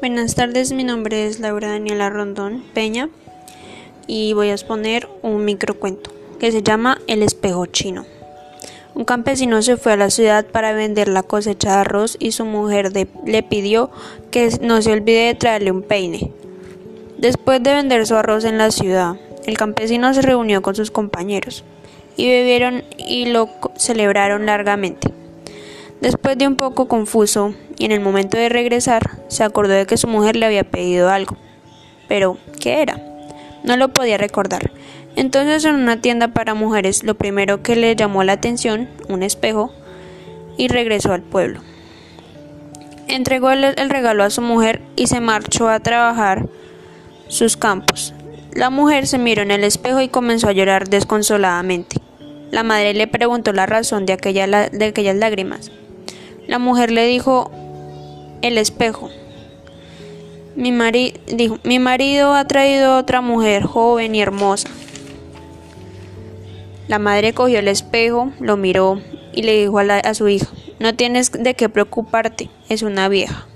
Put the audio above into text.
Buenas tardes, mi nombre es Laura Daniela Rondón Peña y voy a exponer un microcuento que se llama El espejo chino. Un campesino se fue a la ciudad para vender la cosecha de arroz y su mujer le pidió que no se olvide de traerle un peine. Después de vender su arroz en la ciudad, el campesino se reunió con sus compañeros y bebieron y lo celebraron largamente. Después de un poco confuso y en el momento de regresar, se acordó de que su mujer le había pedido algo. Pero, ¿qué era? No lo podía recordar. Entonces en una tienda para mujeres lo primero que le llamó la atención, un espejo, y regresó al pueblo. Entregó el, regalo a su mujer y se marchó a trabajar sus campos. La mujer se miró en el espejo y comenzó a llorar desconsoladamente. La madre le preguntó la razón de, de aquellas lágrimas. La mujer le dijo el espejo. Mi, marido ha traído otra mujer joven y hermosa. La madre cogió el espejo, lo miró y le dijo a, a su hija, no tienes de qué preocuparte, es una vieja.